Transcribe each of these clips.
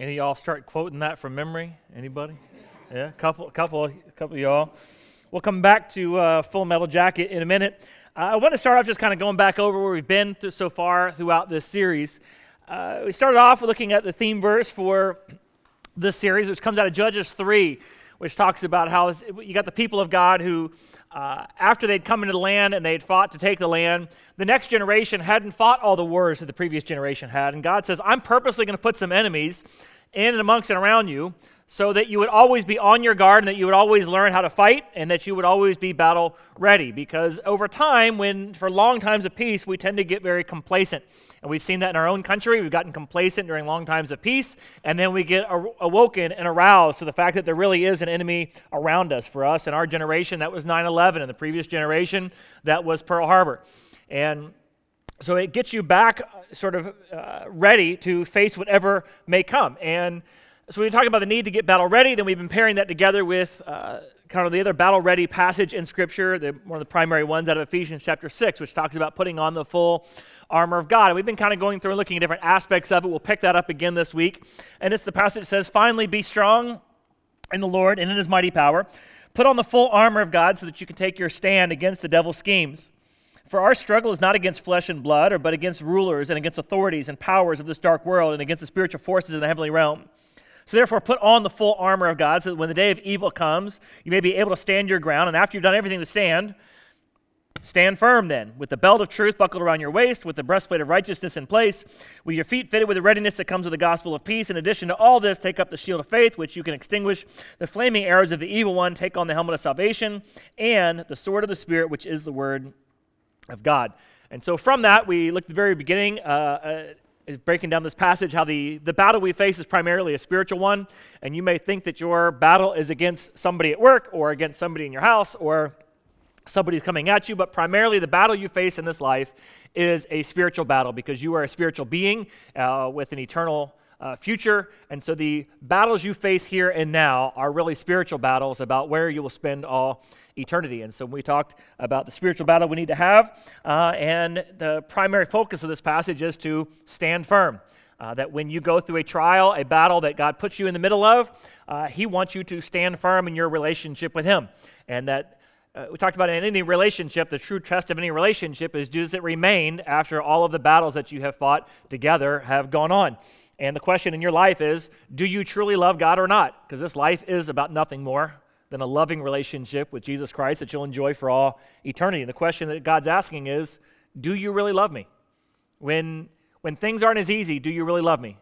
Any y'all start quoting that from memory? Anybody? Yeah, couple, couple, couple of y'all. We'll come back to uh, Full Metal Jacket in a minute. Uh, I want to start off just kind of going back over where we've been so far throughout this series. Uh, we started off looking at the theme verse for this series, which comes out of Judges 3, which talks about how you got the people of God who, uh, after they'd come into the land and they'd fought to take the land, the next generation hadn't fought all the wars that the previous generation had. And God says, I'm purposely going to put some enemies in and amongst and around you so that you would always be on your guard and that you would always learn how to fight and that you would always be battle ready. Because over time, when for long times of peace, we tend to get very complacent. And we've seen that in our own country. We've gotten complacent during long times of peace, and then we get awoken and aroused to the fact that there really is an enemy around us. For us in our generation, that was 9 11. and the previous generation, that was Pearl Harbor. And so it gets you back uh, sort of uh, ready to face whatever may come. And so we talking about the need to get battle ready. Then we've been pairing that together with uh, kind of the other battle ready passage in Scripture, the, one of the primary ones out of Ephesians chapter 6, which talks about putting on the full armor of God. And we've been kind of going through and looking at different aspects of it. We'll pick that up again this week. And it's the passage that says, Finally, be strong in the Lord and in his mighty power. Put on the full armor of God so that you can take your stand against the devil's schemes. For our struggle is not against flesh and blood, or but against rulers and against authorities and powers of this dark world and against the spiritual forces in the heavenly realm. So therefore, put on the full armor of God so that when the day of evil comes, you may be able to stand your ground. And after you've done everything to stand, stand firm then, with the belt of truth buckled around your waist, with the breastplate of righteousness in place, with your feet fitted with the readiness that comes with the gospel of peace. In addition to all this, take up the shield of faith, which you can extinguish the flaming arrows of the evil one. Take on the helmet of salvation and the sword of the Spirit, which is the word of God. And so from that, we looked at the very beginning. Uh, uh, is breaking down this passage how the, the battle we face is primarily a spiritual one. And you may think that your battle is against somebody at work or against somebody in your house or somebody's coming at you, but primarily the battle you face in this life is a spiritual battle because you are a spiritual being uh, with an eternal uh, future. And so the battles you face here and now are really spiritual battles about where you will spend all eternity. And so we talked about the spiritual battle we need to have. Uh, and the primary focus of this passage is to stand firm. Uh, that when you go through a trial, a battle that God puts you in the middle of, uh, He wants you to stand firm in your relationship with Him. And that uh, we talked about in any relationship, the true test of any relationship is does it remain after all of the battles that you have fought together have gone on? And the question in your life is do you truly love God or not? Because this life is about nothing more than a loving relationship with Jesus Christ that you'll enjoy for all eternity. And the question that God's asking is do you really love me? When, when things aren't as easy, do you really love me?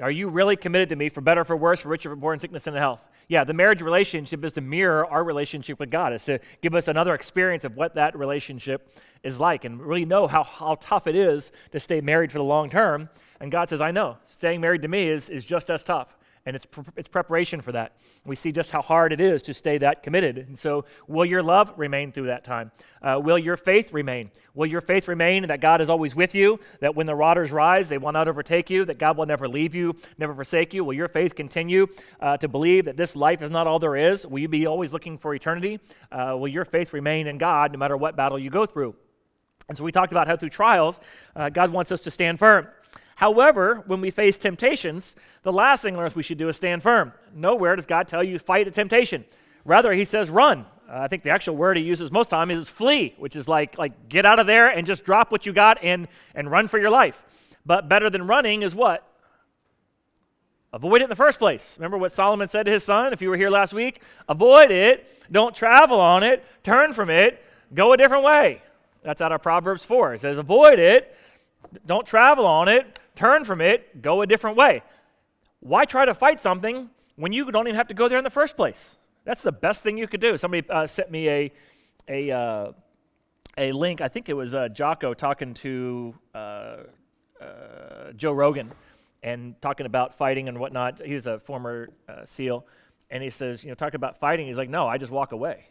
Are you really committed to me for better, for worse, for richer, for poor, in sickness, and in health? Yeah, the marriage relationship is to mirror our relationship with God. is to give us another experience of what that relationship is like and really know how, how tough it is to stay married for the long term. And God says, I know. Staying married to me is, is just as tough and it's, pre- it's preparation for that. We see just how hard it is to stay that committed. And so, will your love remain through that time? Uh, will your faith remain? Will your faith remain that God is always with you, that when the waters rise, they will not overtake you, that God will never leave you, never forsake you? Will your faith continue uh, to believe that this life is not all there is? Will you be always looking for eternity? Uh, will your faith remain in God no matter what battle you go through? And so, we talked about how through trials, uh, God wants us to stand firm. However, when we face temptations, the last thing on earth we should do is stand firm. Nowhere does God tell you fight a temptation. Rather, he says run. Uh, I think the actual word he uses most of the time is flee, which is like, like get out of there and just drop what you got and, and run for your life. But better than running is what? Avoid it in the first place. Remember what Solomon said to his son if you were here last week? Avoid it, don't travel on it, turn from it, go a different way. That's out of Proverbs 4. It says, avoid it, don't travel on it, turn from it, go a different way. Why try to fight something when you don't even have to go there in the first place? That's the best thing you could do. Somebody uh, sent me a, a, uh, a link. I think it was uh, Jocko talking to uh, uh, Joe Rogan and talking about fighting and whatnot. He was a former uh, SEAL. And he says, you know, talking about fighting. He's like, no, I just walk away.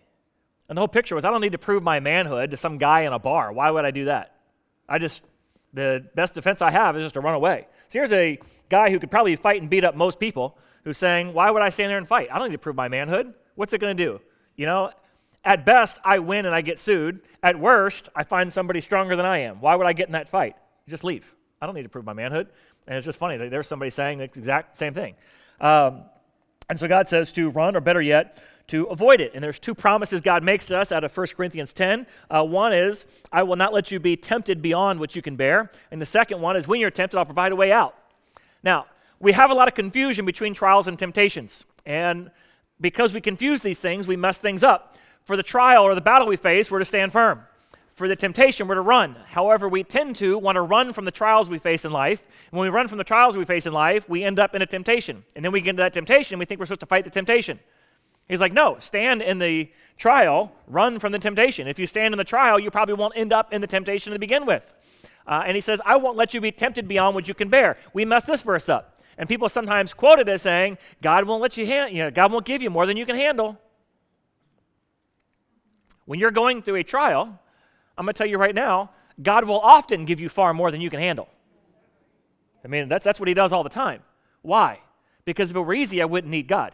And the whole picture was, I don't need to prove my manhood to some guy in a bar. Why would I do that? I just the best defense I have is just to run away. So here's a guy who could probably fight and beat up most people who's saying, Why would I stand there and fight? I don't need to prove my manhood. What's it going to do? You know, at best, I win and I get sued. At worst, I find somebody stronger than I am. Why would I get in that fight? Just leave. I don't need to prove my manhood. And it's just funny. There's somebody saying the exact same thing. Um, and so God says to run, or better yet, to avoid it. And there's two promises God makes to us out of 1 Corinthians 10. Uh, one is, I will not let you be tempted beyond what you can bear. And the second one is, when you're tempted, I'll provide a way out. Now, we have a lot of confusion between trials and temptations. And because we confuse these things, we mess things up. For the trial or the battle we face, we're to stand firm for the temptation, we're to run. However, we tend to want to run from the trials we face in life. And when we run from the trials we face in life, we end up in a temptation. And then we get into that temptation, and we think we're supposed to fight the temptation. He's like, no, stand in the trial, run from the temptation. If you stand in the trial, you probably won't end up in the temptation to begin with. Uh, and he says, I won't let you be tempted beyond what you can bear. We mess this verse up. And people sometimes quote it as saying, God won't let you, hand, you know, God won't give you more than you can handle. When you're going through a trial, I'm going to tell you right now, God will often give you far more than you can handle. I mean, that's, that's what He does all the time. Why? Because if it were easy, I wouldn't need God.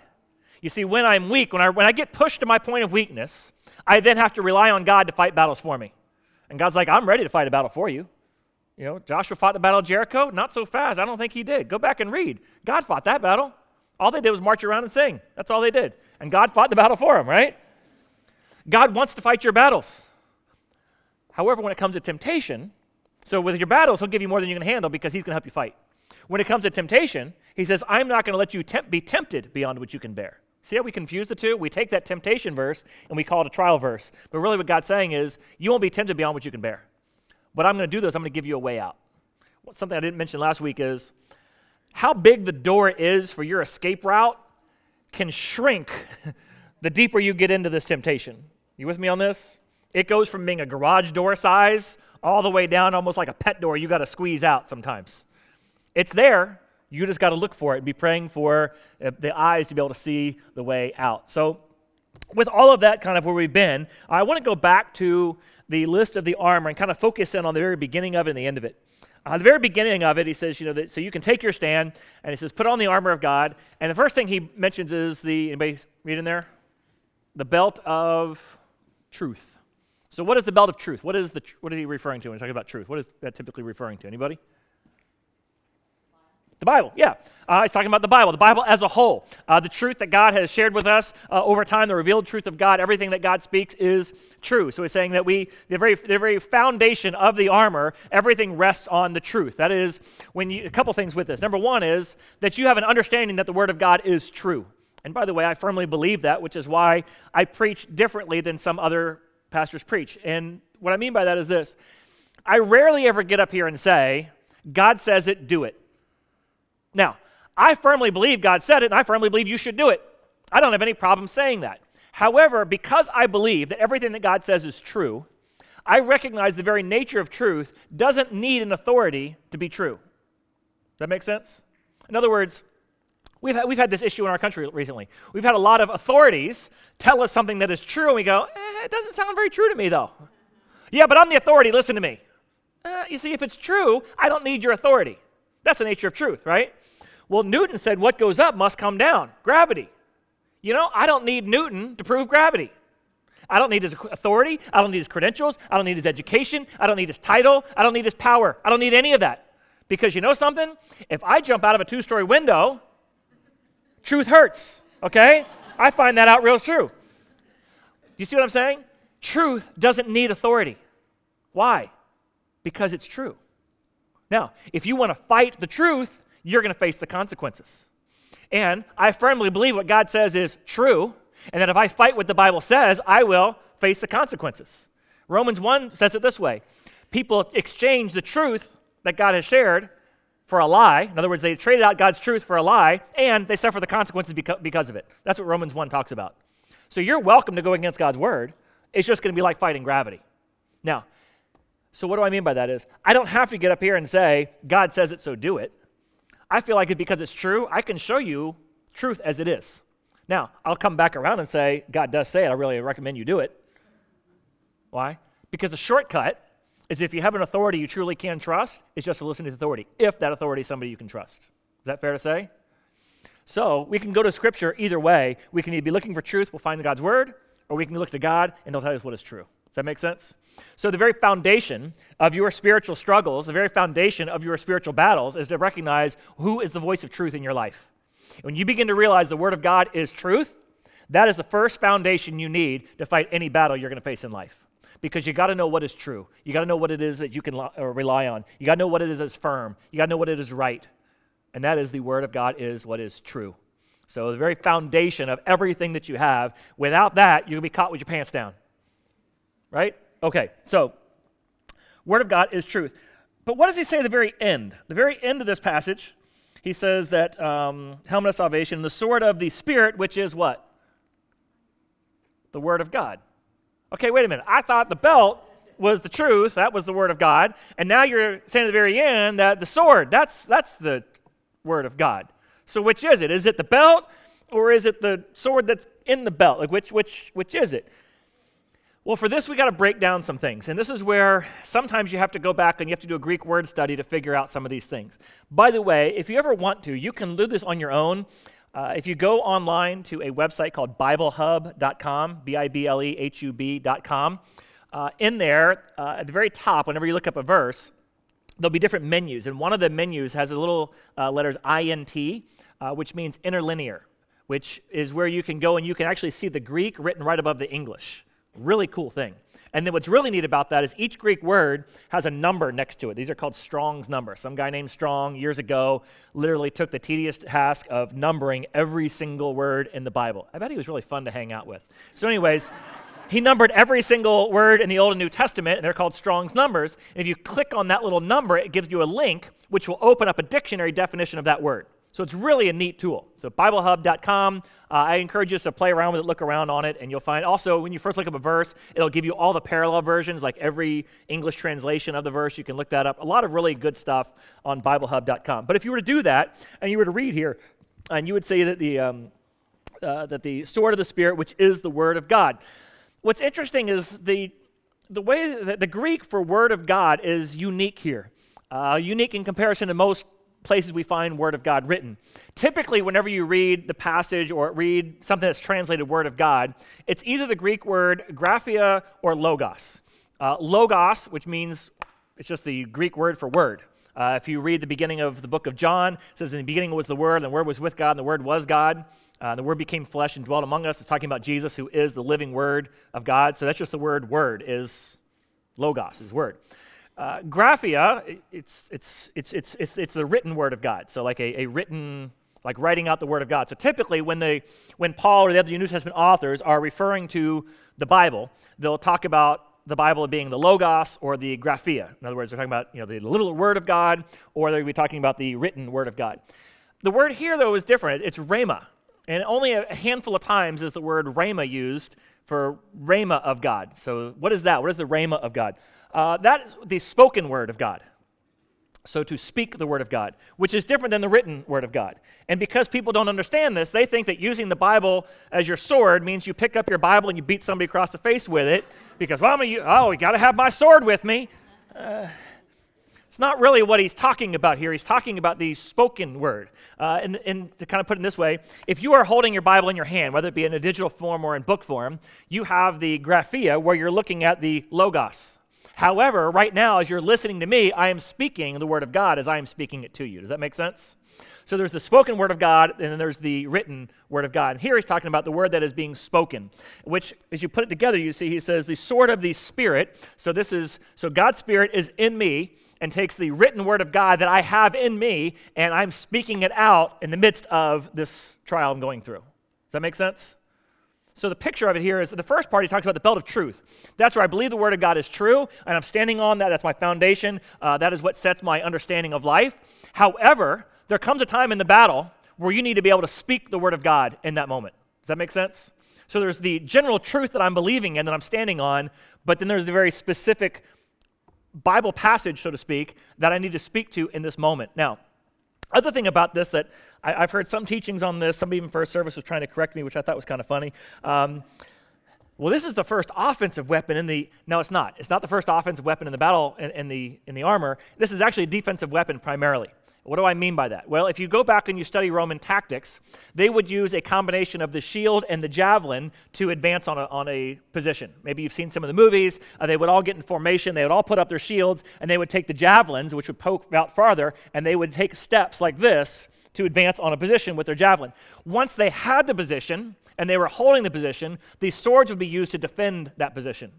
You see, when I'm weak, when I, when I get pushed to my point of weakness, I then have to rely on God to fight battles for me. And God's like, I'm ready to fight a battle for you. You know, Joshua fought the battle of Jericho, not so fast. I don't think he did. Go back and read. God fought that battle. All they did was march around and sing. That's all they did. And God fought the battle for him, right? God wants to fight your battles. However, when it comes to temptation, so with your battles, he'll give you more than you can handle because he's going to help you fight. When it comes to temptation, he says, I'm not going to let you be tempted beyond what you can bear. See how we confuse the two? We take that temptation verse and we call it a trial verse. But really, what God's saying is, you won't be tempted beyond what you can bear. What I'm going to do is I'm going to give you a way out. Something I didn't mention last week is how big the door is for your escape route can shrink the deeper you get into this temptation. You with me on this? It goes from being a garage door size all the way down almost like a pet door you got to squeeze out sometimes. It's there. You just got to look for it and be praying for uh, the eyes to be able to see the way out. So, with all of that kind of where we've been, I want to go back to the list of the armor and kind of focus in on the very beginning of it and the end of it. Uh, the very beginning of it, he says, you know, that, so you can take your stand, and he says, put on the armor of God. And the first thing he mentions is the, anybody read in there? The belt of truth. So, what is the belt of truth? What is, the, what is he referring to when he's talking about truth? What is that typically referring to? Anybody? The Bible, yeah. Uh, he's talking about the Bible, the Bible as a whole. Uh, the truth that God has shared with us uh, over time, the revealed truth of God, everything that God speaks is true. So he's saying that we, the very, the very foundation of the armor, everything rests on the truth. That is, when you, a couple things with this. Number one is that you have an understanding that the Word of God is true. And by the way, I firmly believe that, which is why I preach differently than some other pastors preach. And what I mean by that is this I rarely ever get up here and say, God says it, do it. Now, I firmly believe God said it, and I firmly believe you should do it. I don't have any problem saying that. However, because I believe that everything that God says is true, I recognize the very nature of truth doesn't need an authority to be true. Does that make sense? In other words, We've had, we've had this issue in our country recently. We've had a lot of authorities tell us something that is true, and we go, eh, it doesn't sound very true to me, though. Yeah, but I'm the authority, listen to me. Uh, you see, if it's true, I don't need your authority. That's the nature of truth, right? Well, Newton said what goes up must come down gravity. You know, I don't need Newton to prove gravity. I don't need his authority. I don't need his credentials. I don't need his education. I don't need his title. I don't need his power. I don't need any of that. Because you know something? If I jump out of a two story window Truth hurts, okay? I find that out real true. Do you see what I'm saying? Truth doesn't need authority. Why? Because it's true. Now, if you want to fight the truth, you're going to face the consequences. And I firmly believe what God says is true, and that if I fight what the Bible says, I will face the consequences. Romans 1 says it this way People exchange the truth that God has shared for a lie. In other words, they traded out God's truth for a lie, and they suffer the consequences because of it. That's what Romans 1 talks about. So you're welcome to go against God's word. It's just going to be like fighting gravity. Now, so what do I mean by that is I don't have to get up here and say, God says it, so do it. I feel like it because it's true, I can show you truth as it is. Now, I'll come back around and say, God does say it. I really recommend you do it. Why? Because the shortcut is if you have an authority you truly can trust, it's just to listen to the authority, if that authority is somebody you can trust. Is that fair to say? So we can go to Scripture either way. We can either be looking for truth, we'll find God's Word, or we can look to God and He'll tell us what is true. Does that make sense? So, the very foundation of your spiritual struggles, the very foundation of your spiritual battles, is to recognize who is the voice of truth in your life. When you begin to realize the Word of God is truth, that is the first foundation you need to fight any battle you're going to face in life. Because you got to know what is true. You got to know what it is that you can uh, rely on. You got to know what it is that's firm. You got to know what it is right. And that is the Word of God is what is true. So, the very foundation of everything that you have, without that, you'll be caught with your pants down. Right? Okay, so, Word of God is truth. But what does he say at the very end? The very end of this passage, he says that um, helmet of salvation, the sword of the Spirit, which is what? The Word of God. Okay, wait a minute. I thought the belt was the truth, that was the Word of God, and now you're saying at the very end that the sword, that's, that's the Word of God. So which is it? Is it the belt or is it the sword that's in the belt? Like which which which is it? Well, for this we got to break down some things. And this is where sometimes you have to go back and you have to do a Greek word study to figure out some of these things. By the way, if you ever want to, you can do this on your own. Uh, if you go online to a website called BibleHub.com, B I B L E H U B.com, uh, in there, uh, at the very top, whenever you look up a verse, there'll be different menus, and one of the menus has a little uh, letters INT, uh, which means interlinear, which is where you can go and you can actually see the Greek written right above the English. Really cool thing. And then what's really neat about that is each Greek word has a number next to it. These are called Strong's numbers. Some guy named Strong years ago literally took the tedious task of numbering every single word in the Bible. I bet he was really fun to hang out with. So, anyways, he numbered every single word in the Old and New Testament, and they're called Strong's numbers. And if you click on that little number, it gives you a link which will open up a dictionary definition of that word. So it's really a neat tool. So BibleHub.com, uh, I encourage you to play around with it, look around on it, and you'll find also when you first look up a verse, it'll give you all the parallel versions, like every English translation of the verse. You can look that up. A lot of really good stuff on BibleHub.com. But if you were to do that and you were to read here, and you would say that the um, uh, that the sword of the Spirit, which is the Word of God. What's interesting is the, the way that the Greek for word of God is unique here, uh, unique in comparison to most places we find word of God written. Typically, whenever you read the passage or read something that's translated word of God, it's either the Greek word graphia or logos. Uh, logos, which means it's just the Greek word for word. Uh, if you read the beginning of the book of John, it says, In the beginning was the Word, and the Word was with God, and the Word was God. Uh, the Word became flesh and dwelt among us. It's talking about Jesus, who is the living Word of God. So that's just the word word, is logos, is word. Uh, graphia, it's, it's, it's, it's, it's, it's the written Word of God. So like a, a written, like writing out the Word of God. So typically, when, they, when Paul or the other New Testament authors are referring to the Bible, they'll talk about the Bible being the Logos or the Graphia. In other words, they're talking about you know, the little Word of God, or they'll be talking about the written Word of God. The word here, though, is different. It's Rhema. And only a handful of times is the word rhema used for rhema of God. So, what is that? What is the rhema of God? Uh, that is the spoken word of God. So, to speak the word of God, which is different than the written word of God. And because people don't understand this, they think that using the Bible as your sword means you pick up your Bible and you beat somebody across the face with it because, well, I'm oh, you got to have my sword with me. Uh, it's not really what he's talking about here. He's talking about the spoken word. Uh, and, and, to kind of put it this way, if you are holding your Bible in your hand, whether it be in a digital form or in book form, you have the graphia where you're looking at the logos. However, right now, as you're listening to me, I am speaking the word of God as I am speaking it to you. Does that make sense? So there's the spoken word of God, and then there's the written word of God. And here he's talking about the word that is being spoken, which, as you put it together, you see he says the sword of the Spirit. So this is, so God's Spirit is in me and takes the written word of God that I have in me, and I'm speaking it out in the midst of this trial I'm going through. Does that make sense? So the picture of it here is the first part, he talks about the belt of truth. That's where I believe the word of God is true, and I'm standing on that. That's my foundation. Uh, that is what sets my understanding of life. However, there comes a time in the battle where you need to be able to speak the word of God in that moment. Does that make sense? So there's the general truth that I'm believing in, that I'm standing on, but then there's the very specific Bible passage, so to speak, that I need to speak to in this moment. Now, other thing about this that I, have heard some teachings on this, some even first service was trying to correct me, which I thought was kind of funny. Um, well, this is the first offensive weapon in the. No, it's not. It's not the first offensive weapon in the battle in, in, the in the armor. This is actually a defensive weapon primarily. What do I mean by that? Well, if you go back and you study Roman tactics, they would use a combination of the shield and the javelin to advance on a, on a position. Maybe you've seen some of the movies. Uh, they would all get in formation, they would all put up their shields, and they would take the javelins, which would poke out farther, and they would take steps like this to advance on a position with their javelin. Once they had the position and they were holding the position, these swords would be used to defend that position.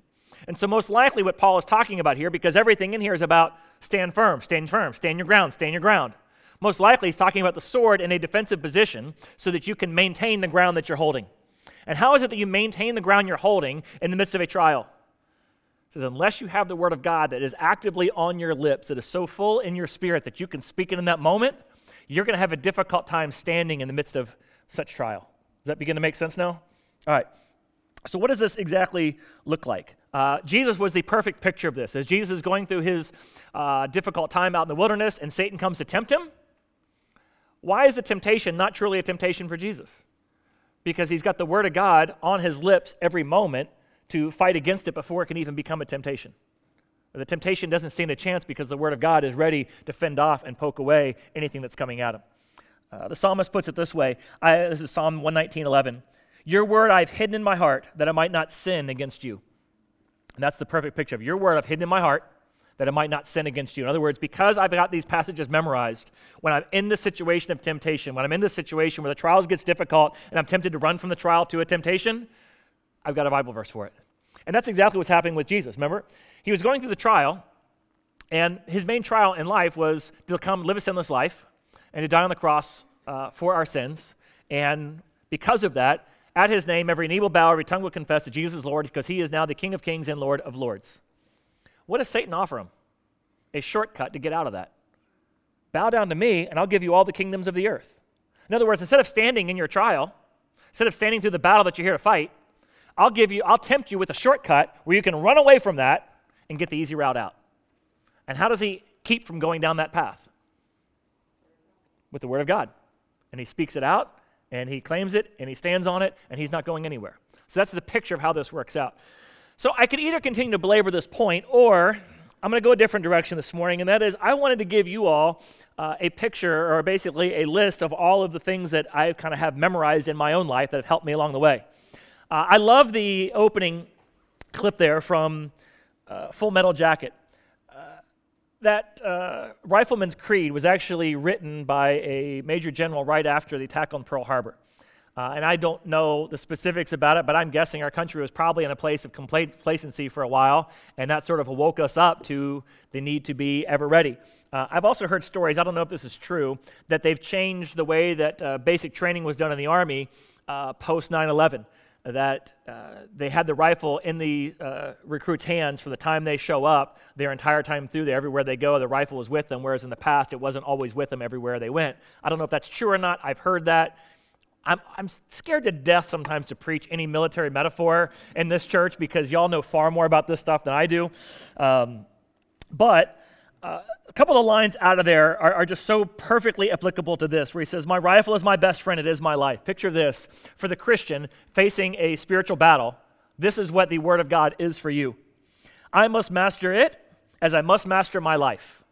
And so, most likely, what Paul is talking about here, because everything in here is about stand firm, stand firm, stand your ground, stand your ground. Most likely, he's talking about the sword in a defensive position so that you can maintain the ground that you're holding. And how is it that you maintain the ground you're holding in the midst of a trial? It says, unless you have the word of God that is actively on your lips, that is so full in your spirit that you can speak it in that moment, you're going to have a difficult time standing in the midst of such trial. Does that begin to make sense now? All right. So, what does this exactly look like? Uh, Jesus was the perfect picture of this. As Jesus is going through his uh, difficult time out in the wilderness and Satan comes to tempt him, why is the temptation not truly a temptation for Jesus? Because he's got the Word of God on his lips every moment to fight against it before it can even become a temptation. The temptation doesn't stand a chance because the Word of God is ready to fend off and poke away anything that's coming at him. Uh, the psalmist puts it this way I, this is Psalm 119 11. Your word I've hidden in my heart that I might not sin against you. And that's the perfect picture of your word I've hidden in my heart that I might not sin against you. In other words, because I've got these passages memorized, when I'm in the situation of temptation, when I'm in the situation where the trials gets difficult and I'm tempted to run from the trial to a temptation, I've got a Bible verse for it. And that's exactly what's happening with Jesus. Remember? He was going through the trial, and his main trial in life was to come live a sinless life and to die on the cross uh, for our sins. And because of that, at his name, every knee will bow, every tongue will confess that Jesus is Lord, because he is now the King of kings and Lord of lords. What does Satan offer him? A shortcut to get out of that. Bow down to me, and I'll give you all the kingdoms of the earth. In other words, instead of standing in your trial, instead of standing through the battle that you're here to fight, I'll give you, I'll tempt you with a shortcut where you can run away from that and get the easy route out. And how does he keep from going down that path? With the Word of God. And he speaks it out, and he claims it and he stands on it and he's not going anywhere. So that's the picture of how this works out. So I could either continue to belabor this point or I'm going to go a different direction this morning, and that is I wanted to give you all uh, a picture or basically a list of all of the things that I kind of have memorized in my own life that have helped me along the way. Uh, I love the opening clip there from uh, Full Metal Jacket that uh, Rifleman's Creed was actually written by a major general right after the attack on Pearl Harbor. Uh, and I don't know the specifics about it, but I'm guessing our country was probably in a place of complacency for a while, and that sort of woke us up to the need to be ever ready. Uh, I've also heard stories, I don't know if this is true, that they've changed the way that uh, basic training was done in the Army uh, post 9 11 that uh, they had the rifle in the uh, recruits' hands for the time they show up, their entire time through there, everywhere they go, the rifle is with them, whereas in the past it wasn't always with them everywhere they went. I don't know if that's true or not. I've heard that. I'm, I'm scared to death sometimes to preach any military metaphor in this church because y'all know far more about this stuff than I do. Um, but uh, a couple of lines out of there are, are, just so perfectly applicable to this, where he says, My rifle is my best friend, it is my life. Picture this for the Christian facing a spiritual battle, this is what the Word of God is for you. I must master it as I must master my life.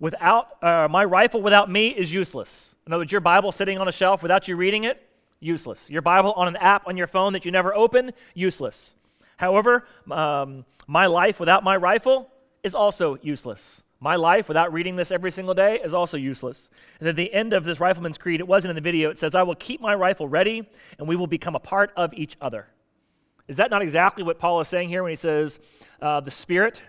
Without uh, my rifle without me is useless. In other words, your Bible sitting on a shelf without you reading it, useless. Your Bible on an app on your phone that you never open, useless. However, um, my life without my rifle is also useless. My life without reading this every single day is also useless. And at the end of this Rifleman's Creed, it wasn't in the video, it says, I will keep my rifle ready and we will become a part of each other. Is that not exactly what Paul is saying here when he says, uh, the Spirit,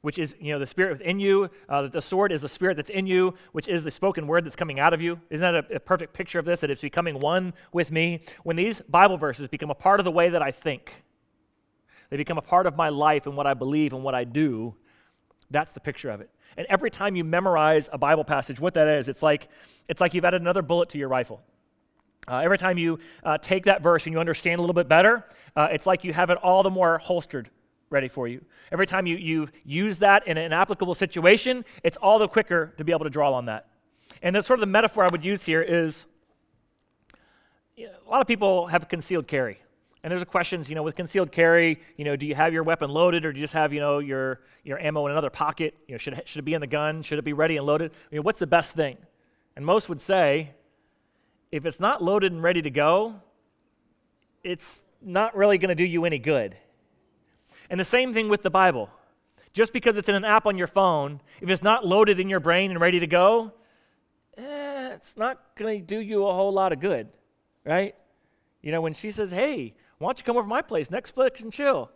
which is, you know, the Spirit within you, uh, the sword is the Spirit that's in you, which is the spoken word that's coming out of you? Isn't that a, a perfect picture of this, that it's becoming one with me? When these Bible verses become a part of the way that I think, they become a part of my life and what I believe and what I do, that's the picture of it. And every time you memorize a Bible passage, what that is, it's like, it's like you've added another bullet to your rifle. Uh, every time you uh, take that verse and you understand a little bit better, uh, it's like you have it all the more holstered ready for you. Every time you, you use that in an applicable situation, it's all the quicker to be able to draw on that. And the sort of the metaphor I would use here is you know, a lot of people have concealed carry. And there's a questions, you know, with concealed carry, you know, do you have your weapon loaded or do you just have, you know, your, your ammo in another pocket? You know, should it, should it be in the gun? Should it be ready and loaded? I mean, what's the best thing? And most would say, if it's not loaded and ready to go, it's not really going to do you any good. And the same thing with the Bible. Just because it's in an app on your phone, if it's not loaded in your brain and ready to go, eh, it's not going to do you a whole lot of good, right? You know, when she says, hey, why don't you come over to my place, Netflix and chill?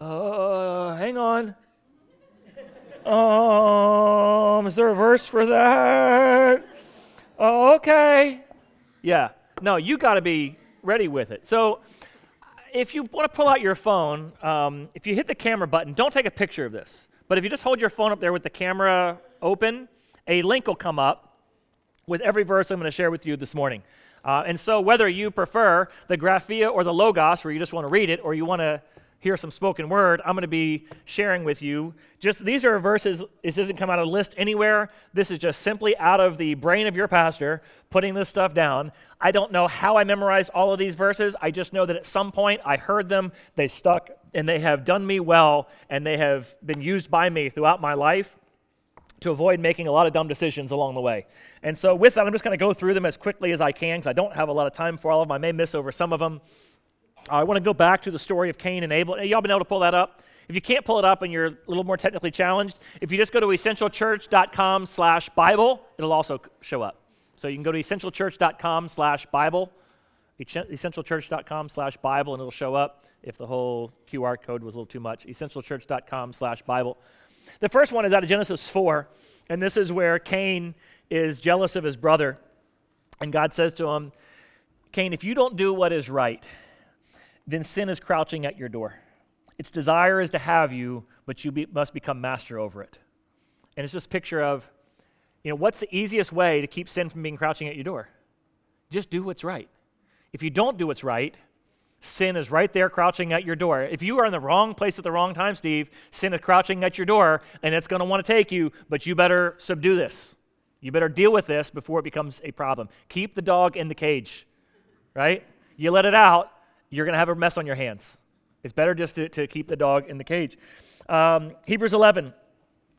Uh, hang on. Um, is there a verse for that? Oh, okay. Yeah. No, you got to be ready with it. So, if you want to pull out your phone, um, if you hit the camera button, don't take a picture of this. But if you just hold your phone up there with the camera open, a link will come up with every verse I'm going to share with you this morning. Uh, and so, whether you prefer the Graphia or the Logos, where you just want to read it, or you want to hear some spoken word, I'm going to be sharing with you. Just these are verses, this doesn't come out of a list anywhere. This is just simply out of the brain of your pastor putting this stuff down. I don't know how I memorized all of these verses. I just know that at some point I heard them, they stuck, and they have done me well, and they have been used by me throughout my life to avoid making a lot of dumb decisions along the way. And so, with that, I'm just going to go through them as quickly as I can because I don't have a lot of time for all of them. I may miss over some of them. Uh, I want to go back to the story of Cain and Abel. Y'all been able to pull that up? If you can't pull it up and you're a little more technically challenged, if you just go to essentialchurch.com slash Bible, it'll also show up. So you can go to essentialchurch.com slash Bible, essentialchurch.com slash Bible, and it'll show up if the whole QR code was a little too much. essentialchurch.com slash Bible. The first one is out of Genesis 4, and this is where Cain is jealous of his brother. And God says to him, Cain, if you don't do what is right, then sin is crouching at your door. Its desire is to have you, but you be, must become master over it. And it's just picture of, you know, what's the easiest way to keep sin from being crouching at your door? Just do what's right. If you don't do what's right, sin is right there crouching at your door. If you are in the wrong place at the wrong time, Steve, sin is crouching at your door and it's going to want to take you, but you better subdue this. You better deal with this before it becomes a problem. Keep the dog in the cage, right? You let it out, you're going to have a mess on your hands. It's better just to, to keep the dog in the cage. Um, Hebrews 11.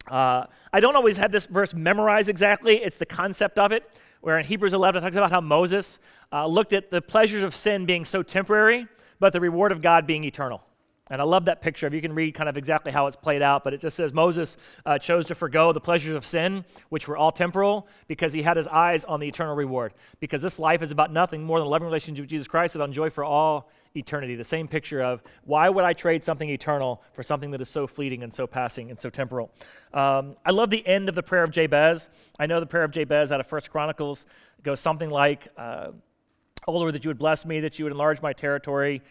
Uh, I don't always have this verse memorized exactly. It's the concept of it, where in Hebrews 11 it talks about how Moses uh, looked at the pleasures of sin being so temporary, but the reward of God being eternal. And I love that picture. If you can read kind of exactly how it's played out, but it just says Moses uh, chose to forego the pleasures of sin, which were all temporal, because he had his eyes on the eternal reward. Because this life is about nothing more than a loving relationship with Jesus Christ that enjoy for all eternity. The same picture of why would I trade something eternal for something that is so fleeting and so passing and so temporal? Um, I love the end of the prayer of Jabez. I know the prayer of Jabez out of First Chronicles goes something like, uh, "Oh Lord, that you would bless me, that you would enlarge my territory."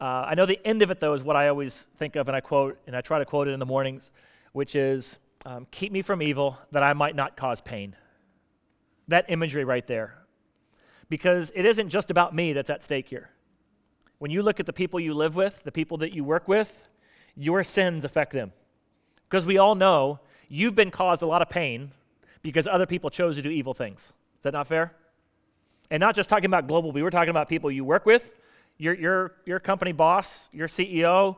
Uh, I know the end of it, though, is what I always think of, and I quote, and I try to quote it in the mornings, which is, um, Keep me from evil that I might not cause pain. That imagery right there. Because it isn't just about me that's at stake here. When you look at the people you live with, the people that you work with, your sins affect them. Because we all know you've been caused a lot of pain because other people chose to do evil things. Is that not fair? And not just talking about global, we were talking about people you work with, your, your, your company boss, your CEO,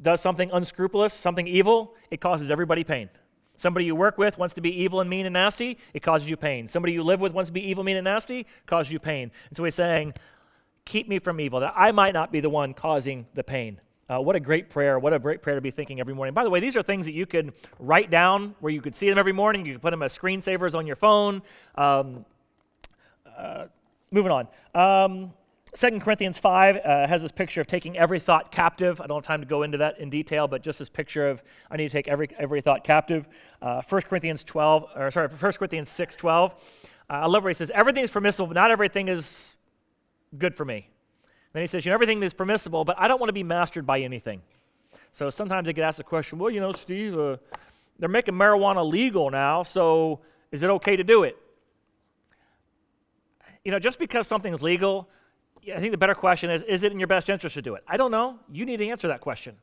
does something unscrupulous, something evil, it causes everybody pain. Somebody you work with wants to be evil and mean and nasty, it causes you pain. Somebody you live with wants to be evil, mean, and nasty, causes you pain. And so he's saying, Keep me from evil, that I might not be the one causing the pain. Uh, what a great prayer. What a great prayer to be thinking every morning. By the way, these are things that you could write down where you could see them every morning. You could put them as screensavers on your phone. Um, uh, moving on. Um, 2 Corinthians 5 uh, has this picture of taking every thought captive. I don't have time to go into that in detail, but just this picture of I need to take every, every thought captive. Uh, 1 Corinthians 12, or sorry, 1 Corinthians 6 12. Uh, I love where he says, Everything is permissible, but not everything is good for me. Then he says, You know, everything is permissible, but I don't want to be mastered by anything. So sometimes I get asked the question, Well, you know, Steve, uh, they're making marijuana legal now, so is it okay to do it? You know, just because something's legal I think the better question is is it in your best interest to do it? I don't know. You need to answer that question.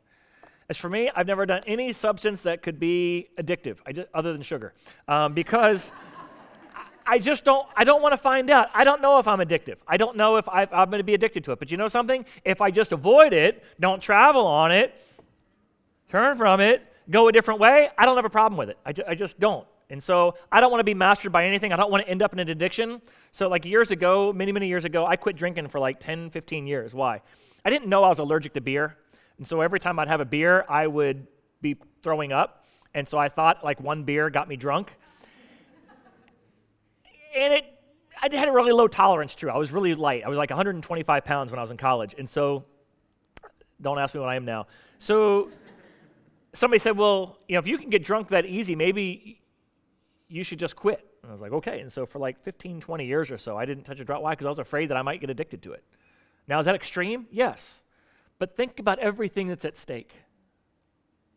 As for me, I've never done any substance that could be addictive, just, other than sugar, um, because I just don't, I don't want to find out. I don't know if I'm addictive. I don't know if i am going to be addicted to it. But you know something? If I just avoid it, don't travel on it, turn from it, go a different way, I don't have a problem with it. I, ju- I just don't. And so I don't want to be mastered by anything. I don't want to end up in an addiction. So, like years ago, many, many years ago, I quit drinking for like 10, 15 years. Why? I didn't know I was allergic to beer. And so every time I'd have a beer, I would be throwing up. And so I thought like one beer got me drunk. And it, I had a really low tolerance too. I was really light. I was like 125 pounds when I was in college. And so, don't ask me what I am now. So, somebody said, Well, you know, if you can get drunk that easy, maybe you should just quit. And I was like, Okay. And so, for like 15, 20 years or so, I didn't touch a drop. Why? Because I was afraid that I might get addicted to it. Now, is that extreme? Yes. But think about everything that's at stake.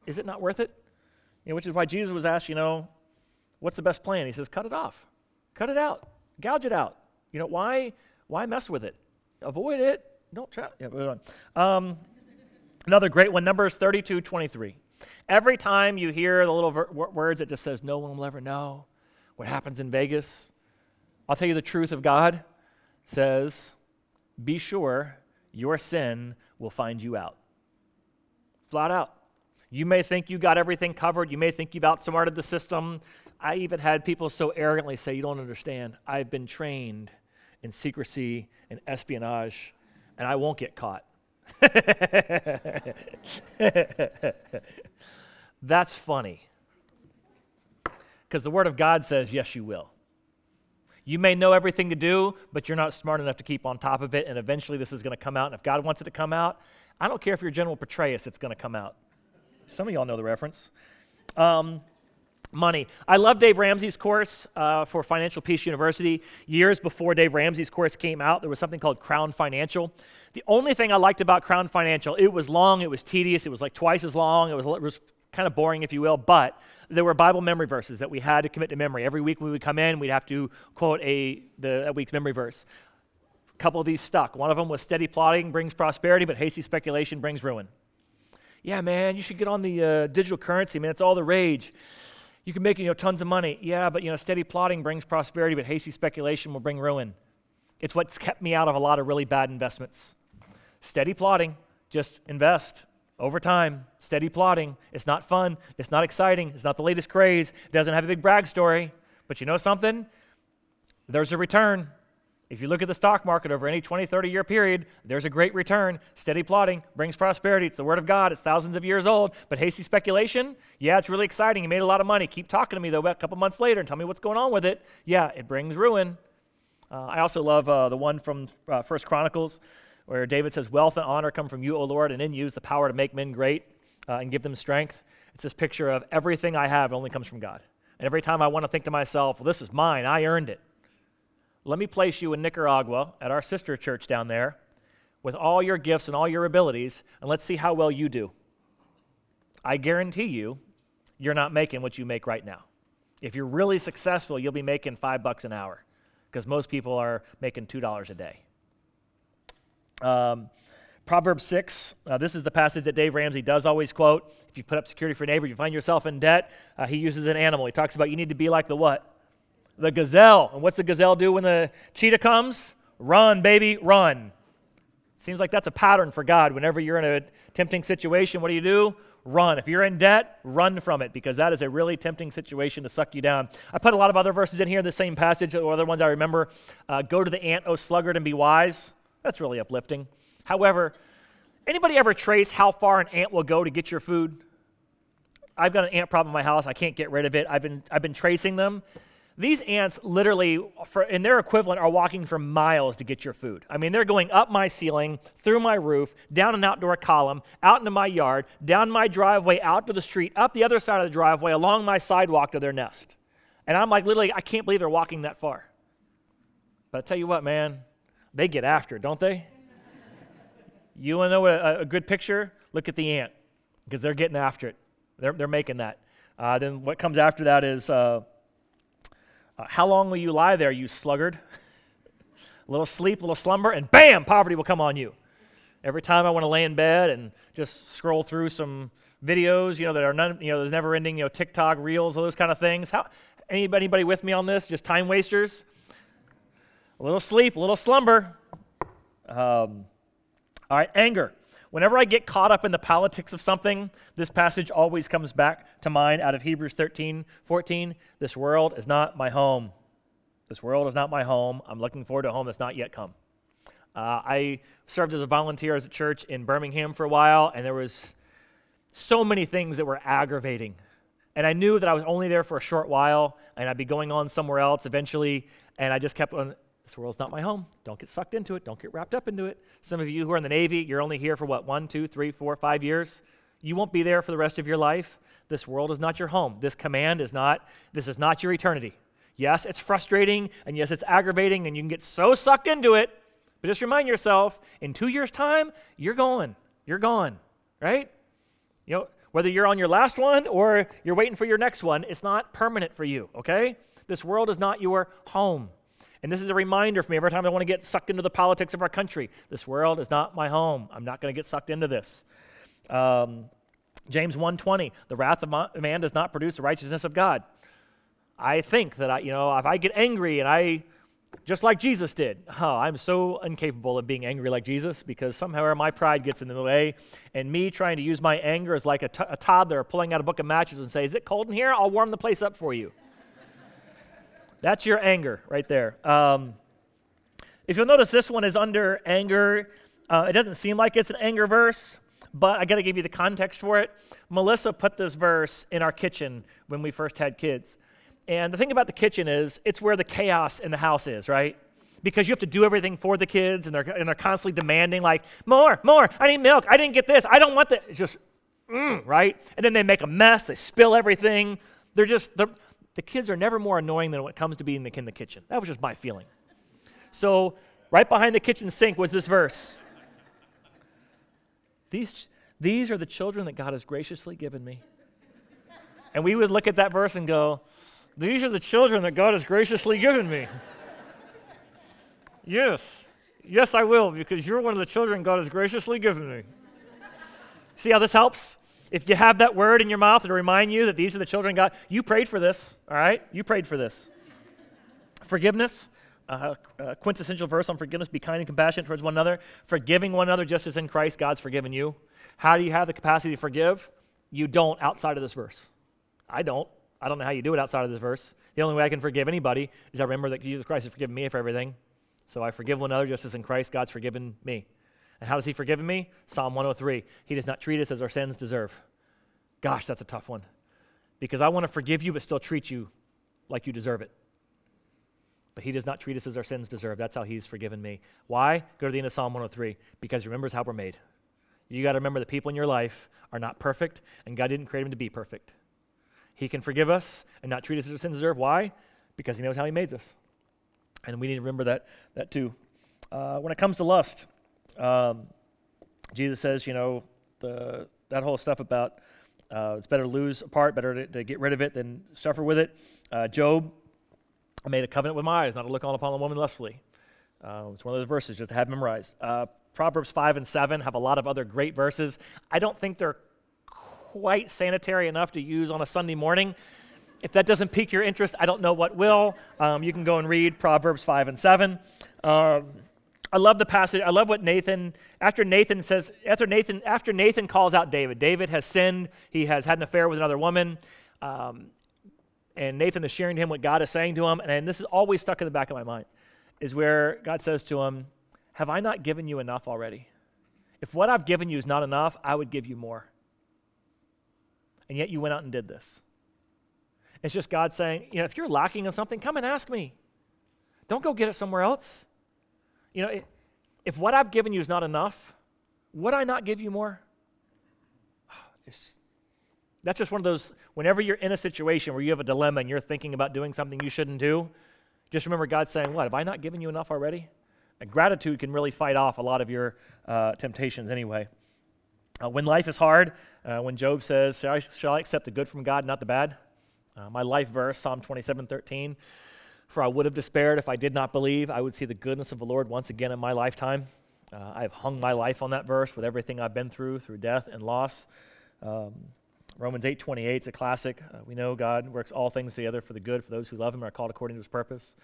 Is it not worth it? You know, which is why Jesus was asked, you know, what's the best plan? He says, cut it off. Cut it out. Gouge it out. You know, why, why mess with it? Avoid it. Don't try. Yeah, move on. Um, another great one, Numbers 32, 23. Every time you hear the little ver- words it just says, no one will ever know what happens in Vegas, I'll tell you the truth of God says, be sure your sin will find you out. Flat out. You may think you got everything covered. You may think you've outsmarted the system. I even had people so arrogantly say, You don't understand. I've been trained in secrecy and espionage, and I won't get caught. That's funny. Because the Word of God says, Yes, you will. You may know everything to do, but you're not smart enough to keep on top of it, and eventually this is going to come out. And if God wants it to come out, I don't care if you're General Petraeus, it's going to come out. Some of y'all know the reference. Um, money. I love Dave Ramsey's course uh, for Financial Peace University. Years before Dave Ramsey's course came out, there was something called Crown Financial. The only thing I liked about Crown Financial, it was long, it was tedious, it was like twice as long, it was, it was kind of boring, if you will, but there were Bible memory verses that we had to commit to memory. Every week we would come in, we'd have to quote a the, week's memory verse. A couple of these stuck. One of them was steady plotting brings prosperity, but hasty speculation brings ruin. Yeah, man, you should get on the uh, digital currency, man. It's all the rage. You can make you know tons of money. Yeah, but you know steady plotting brings prosperity, but hasty speculation will bring ruin. It's what's kept me out of a lot of really bad investments. Steady plotting, just invest over time, steady plotting. It's not fun. It's not exciting. It's not the latest craze. It doesn't have a big brag story. But you know something? There's a return. If you look at the stock market over any 20, 30 year period, there's a great return. Steady plotting brings prosperity. It's the word of God. It's thousands of years old. But hasty speculation, yeah, it's really exciting. You made a lot of money. Keep talking to me, though, a couple months later and tell me what's going on with it. Yeah, it brings ruin. Uh, I also love uh, the one from uh, First Chronicles where David says, Wealth and honor come from you, O Lord, and in you is the power to make men great uh, and give them strength. It's this picture of everything I have only comes from God. And every time I want to think to myself, well, this is mine, I earned it. Let me place you in Nicaragua at our sister church down there with all your gifts and all your abilities, and let's see how well you do. I guarantee you, you're not making what you make right now. If you're really successful, you'll be making five bucks an hour because most people are making $2 a day. Um, Proverbs 6, uh, this is the passage that Dave Ramsey does always quote. If you put up security for a neighbor, you find yourself in debt. Uh, he uses an animal. He talks about you need to be like the what? The gazelle. And what's the gazelle do when the cheetah comes? Run, baby, run. Seems like that's a pattern for God. Whenever you're in a tempting situation, what do you do? Run. If you're in debt, run from it because that is a really tempting situation to suck you down. I put a lot of other verses in here in the same passage, or other ones I remember. Uh, Go to the ant, O sluggard, and be wise. That's really uplifting. However, anybody ever trace how far an ant will go to get your food? I've got an ant problem in my house. I can't get rid of it. I've been, I've been tracing them. These ants literally, for, in their equivalent, are walking for miles to get your food. I mean, they're going up my ceiling, through my roof, down an outdoor column, out into my yard, down my driveway, out to the street, up the other side of the driveway, along my sidewalk to their nest. And I'm like, literally, I can't believe they're walking that far. But I tell you what, man, they get after it, don't they? you want to know a, a, good picture? Look at the ant, because they're getting after it. They're, they're making that. Uh, then what comes after that is uh, uh, how long will you lie there, you sluggard? a little sleep, a little slumber, and bam, poverty will come on you. Every time I want to lay in bed and just scroll through some videos, you know, that are none, you know, there's never ending, you know, TikTok, Reels, all those kind of things. How, Anybody, anybody with me on this? Just time wasters? A little sleep, a little slumber. Um, all right, anger. Whenever I get caught up in the politics of something, this passage always comes back to mind out of Hebrews 13, 14. This world is not my home. This world is not my home. I'm looking forward to a home that's not yet come. Uh, I served as a volunteer as a church in Birmingham for a while, and there was so many things that were aggravating. And I knew that I was only there for a short while, and I'd be going on somewhere else eventually. And I just kept on, this world's not my home. Don't get sucked into it. Don't get wrapped up into it. Some of you who are in the Navy, you're only here for what, one, two, three, four, five years? You won't be there for the rest of your life. This world is not your home. This command is not, this is not your eternity. Yes, it's frustrating, and yes, it's aggravating, and you can get so sucked into it. But just remind yourself in two years' time, you're going. You're gone, right? You know, whether you're on your last one or you're waiting for your next one, it's not permanent for you, okay? This world is not your home. And this is a reminder for me every time I want to get sucked into the politics of our country. This world is not my home. I'm not going to get sucked into this. Um, James 1:20, the wrath of man does not produce the righteousness of God. I think that I, you know, if I get angry and I just like Jesus did. Oh, I'm so incapable of being angry like Jesus because somehow my pride gets in the way. And me trying to use my anger is like a, t- a toddler pulling out a book of matches and say, Is it cold in here? I'll warm the place up for you. That's your anger right there. Um, if you'll notice, this one is under anger. Uh, it doesn't seem like it's an anger verse, but I got to give you the context for it. Melissa put this verse in our kitchen when we first had kids. And the thing about the kitchen is, it's where the chaos in the house is, right? Because you have to do everything for the kids, and they're, and they're constantly demanding, like, more, more, I need milk, I didn't get this, I don't want that. It's just, mm, right? And then they make a mess, they spill everything. They're just, they're, the kids are never more annoying than when it comes to being in the kitchen. That was just my feeling. So, right behind the kitchen sink was this verse. These, these are the children that God has graciously given me. And we would look at that verse and go, These are the children that God has graciously given me. yes, yes, I will, because you're one of the children God has graciously given me. See how this helps? If you have that word in your mouth to remind you that these are the children God, you prayed for this, all right? You prayed for this. Forgiveness, uh, quintessential verse on forgiveness be kind and compassionate towards one another, forgiving one another just as in Christ God's forgiven you. How do you have the capacity to forgive? You don't outside of this verse. I don't. I don't know how you do it outside of this verse. The only way I can forgive anybody is I remember that Jesus Christ has forgiven me for everything. So I forgive one another just as in Christ God's forgiven me. And how has He forgiven me? Psalm 103. He does not treat us as our sins deserve. Gosh, that's a tough one. Because I want to forgive you, but still treat you like you deserve it. But He does not treat us as our sins deserve. That's how He's forgiven me. Why? Go to the end of Psalm 103. Because He remembers how we're made. You got to remember the people in your life are not perfect, and God didn't create them to be perfect. He can forgive us and not treat us as our sins deserve. Why? Because He knows how He made us. And we need to remember that, that too. Uh, when it comes to lust, um, Jesus says, you know, the, that whole stuff about uh, it's better to lose a part, better to, to, get rid of it than suffer with it. Uh, Job, I made a covenant with my eyes not to look on upon a woman lustfully. Uh, it's one of those verses just to have memorized. Uh, Proverbs 5 and 7 have a lot of other great verses. I don't think they're quite sanitary enough to use on a Sunday morning. If that doesn't pique your interest, I don't know what will. Um, you can go and read Proverbs 5 and 7. Um, I love the passage. I love what Nathan, after Nathan says, after Nathan, after Nathan calls out David, David has sinned. He has had an affair with another woman. Um, and Nathan is sharing to him what God is saying to him. And, and this is always stuck in the back of my mind, is where God says to him, Have I not given you enough already? If what I've given you is not enough, I would give you more. And yet you went out and did this. It's just God saying, you know, if you're lacking in something, come and ask me. Don't go get it somewhere else. You know, if what I've given you is not enough, would I not give you more? It's, that's just one of those, whenever you're in a situation where you have a dilemma and you're thinking about doing something you shouldn't do, just remember God saying, What? Have I not given you enough already? And gratitude can really fight off a lot of your uh, temptations anyway. Uh, when life is hard, uh, when Job says, shall I, shall I, accept the good from God, not the bad? Uh, my life verse, Psalm 27 13. For I would have despaired if I did not believe I would see the goodness of the Lord once again in my lifetime. Uh, I have hung my life on that verse with everything I've been through, through death and loss. Um, Romans 8:28 is a classic. Uh, we know God works all things together for the good for those who love Him and are called according to His purpose.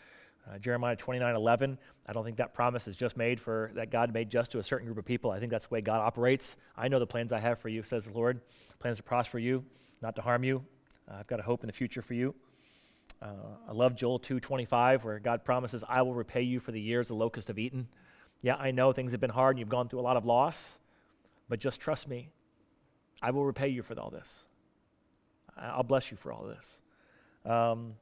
Uh, Jeremiah 29:11. I don't think that promise is just made for that God made just to a certain group of people. I think that's the way God operates. I know the plans I have for you, says the Lord. Plans to prosper you, not to harm you. Uh, I've got a hope in the future for you. Uh, I love Joel 2:25, where God promises, "I will repay you for the years the locusts have eaten." Yeah, I know things have been hard and you've gone through a lot of loss, but just trust me. I will repay you for all this. I'll bless you for all this. Um,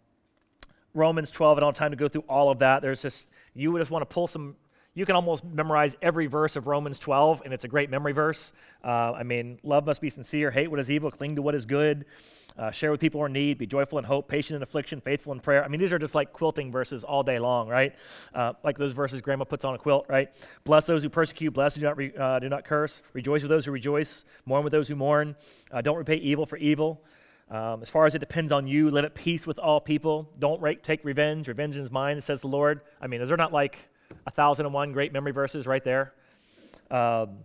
Romans 12, I don't have time to go through all of that. There's just, you would just want to pull some you can almost memorize every verse of Romans 12, and it's a great memory verse. Uh, I mean, love must be sincere, hate what is evil, cling to what is good, uh, share with people who are in need, be joyful in hope, patient in affliction, faithful in prayer. I mean, these are just like quilting verses all day long, right? Uh, like those verses grandma puts on a quilt, right? Bless those who persecute, bless do not, re, uh, do not curse, rejoice with those who rejoice, mourn with those who mourn, uh, don't repay evil for evil. Um, as far as it depends on you, live at peace with all people. Don't re- take revenge. Revenge is mine, says the Lord. I mean, those are not like a thousand and one great memory verses right there. Um,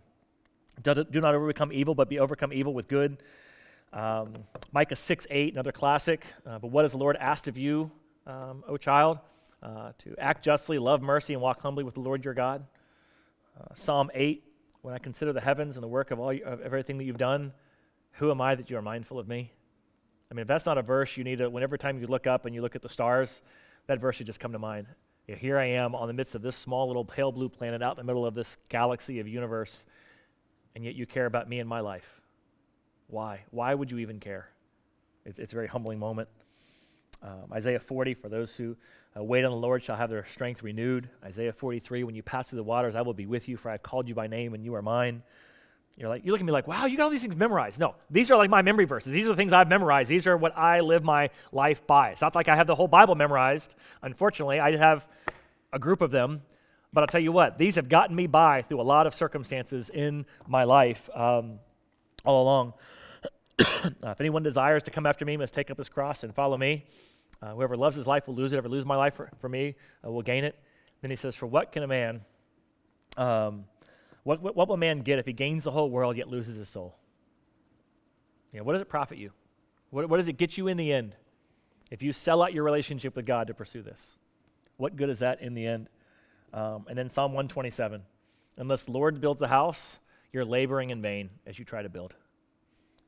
do, do, not overcome evil, but be overcome evil with good. Um, Micah 6 8, another classic. Uh, but what has the Lord asked of you, um, O child? Uh, to act justly, love mercy, and walk humbly with the Lord your God. Uh, Psalm 8, when I consider the heavens and the work of, all, of everything that you've done, who am I that you are mindful of me? I mean, if that's not a verse you need to, whenever time you look up and you look at the stars, that verse should just come to mind. You know, here I am on the midst of this small little pale blue planet out in the middle of this galaxy of universe, and yet you care about me and my life. Why? Why would you even care? It's, it's a very humbling moment. Um, Isaiah 40, for those who uh, wait on the Lord shall have their strength renewed. Isaiah 43, when you pass through the waters, I will be with you, for I have called you by name, and you are mine. You're like, you look at me like, wow, you got all these things memorized. No, these are like my memory verses. These are the things I've memorized. These are what I live my life by. It's not like I have the whole Bible memorized. Unfortunately, I have a group of them. But I'll tell you what, these have gotten me by through a lot of circumstances in my life um, all along. uh, if anyone desires to come after me, must take up his cross and follow me. Uh, whoever loves his life will lose it. Whoever loses my life for, for me uh, will gain it. Then he says, For what can a man um, what, what, what will man get if he gains the whole world yet loses his soul? You know, what does it profit you? What, what does it get you in the end if you sell out your relationship with God to pursue this? What good is that in the end? Um, and then Psalm 127 Unless the Lord builds a house, you're laboring in vain as you try to build.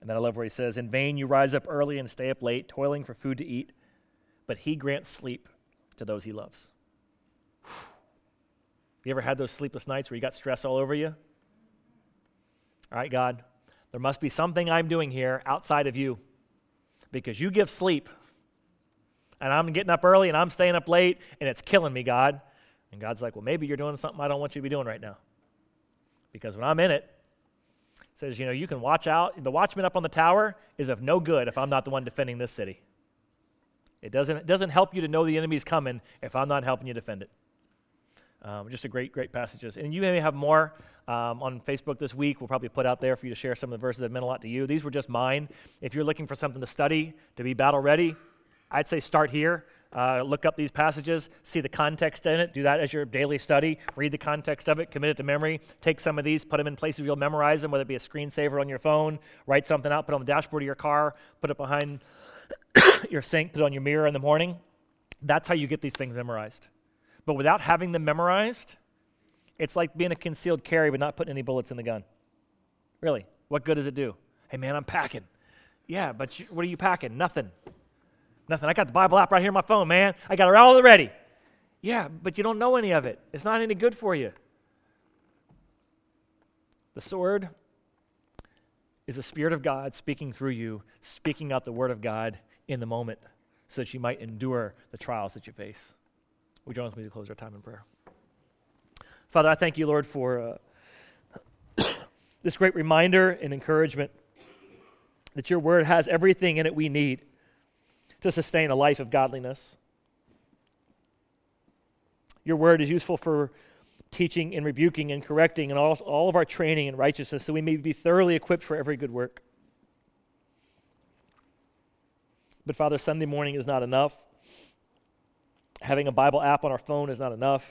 And then I love where he says, In vain you rise up early and stay up late, toiling for food to eat, but he grants sleep to those he loves. You ever had those sleepless nights where you got stress all over you? All right, God, there must be something I'm doing here outside of you because you give sleep. And I'm getting up early and I'm staying up late and it's killing me, God. And God's like, well, maybe you're doing something I don't want you to be doing right now. Because when I'm in it, it says, you know, you can watch out. The watchman up on the tower is of no good if I'm not the one defending this city. It doesn't, it doesn't help you to know the enemy's coming if I'm not helping you defend it. Um, just a great, great passages. And you may have more um, on Facebook this week. We'll probably put out there for you to share some of the verses that meant a lot to you. These were just mine. If you're looking for something to study, to be battle ready, I'd say start here. Uh, look up these passages, see the context in it, do that as your daily study, read the context of it, commit it to memory. Take some of these, put them in places you'll memorize them, whether it be a screensaver on your phone, write something out, put it on the dashboard of your car, put it behind your sink, put it on your mirror in the morning. That's how you get these things memorized. But without having them memorized, it's like being a concealed carry but not putting any bullets in the gun. Really, what good does it do? Hey, man, I'm packing. Yeah, but you, what are you packing? Nothing. Nothing. I got the Bible app right here on my phone, man. I got it all ready. Yeah, but you don't know any of it. It's not any good for you. The sword is the Spirit of God speaking through you, speaking out the Word of God in the moment so that you might endure the trials that you face. We join with me to close our time in prayer? Father, I thank you, Lord, for uh, this great reminder and encouragement that your word has everything in it we need to sustain a life of godliness. Your word is useful for teaching and rebuking and correcting and all, all of our training in righteousness so we may be thoroughly equipped for every good work. But, Father, Sunday morning is not enough Having a Bible app on our phone is not enough.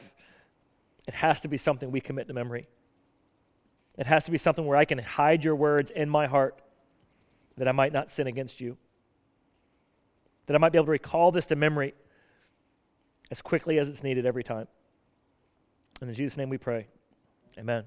It has to be something we commit to memory. It has to be something where I can hide your words in my heart that I might not sin against you, that I might be able to recall this to memory as quickly as it's needed every time. And in Jesus' name we pray. Amen.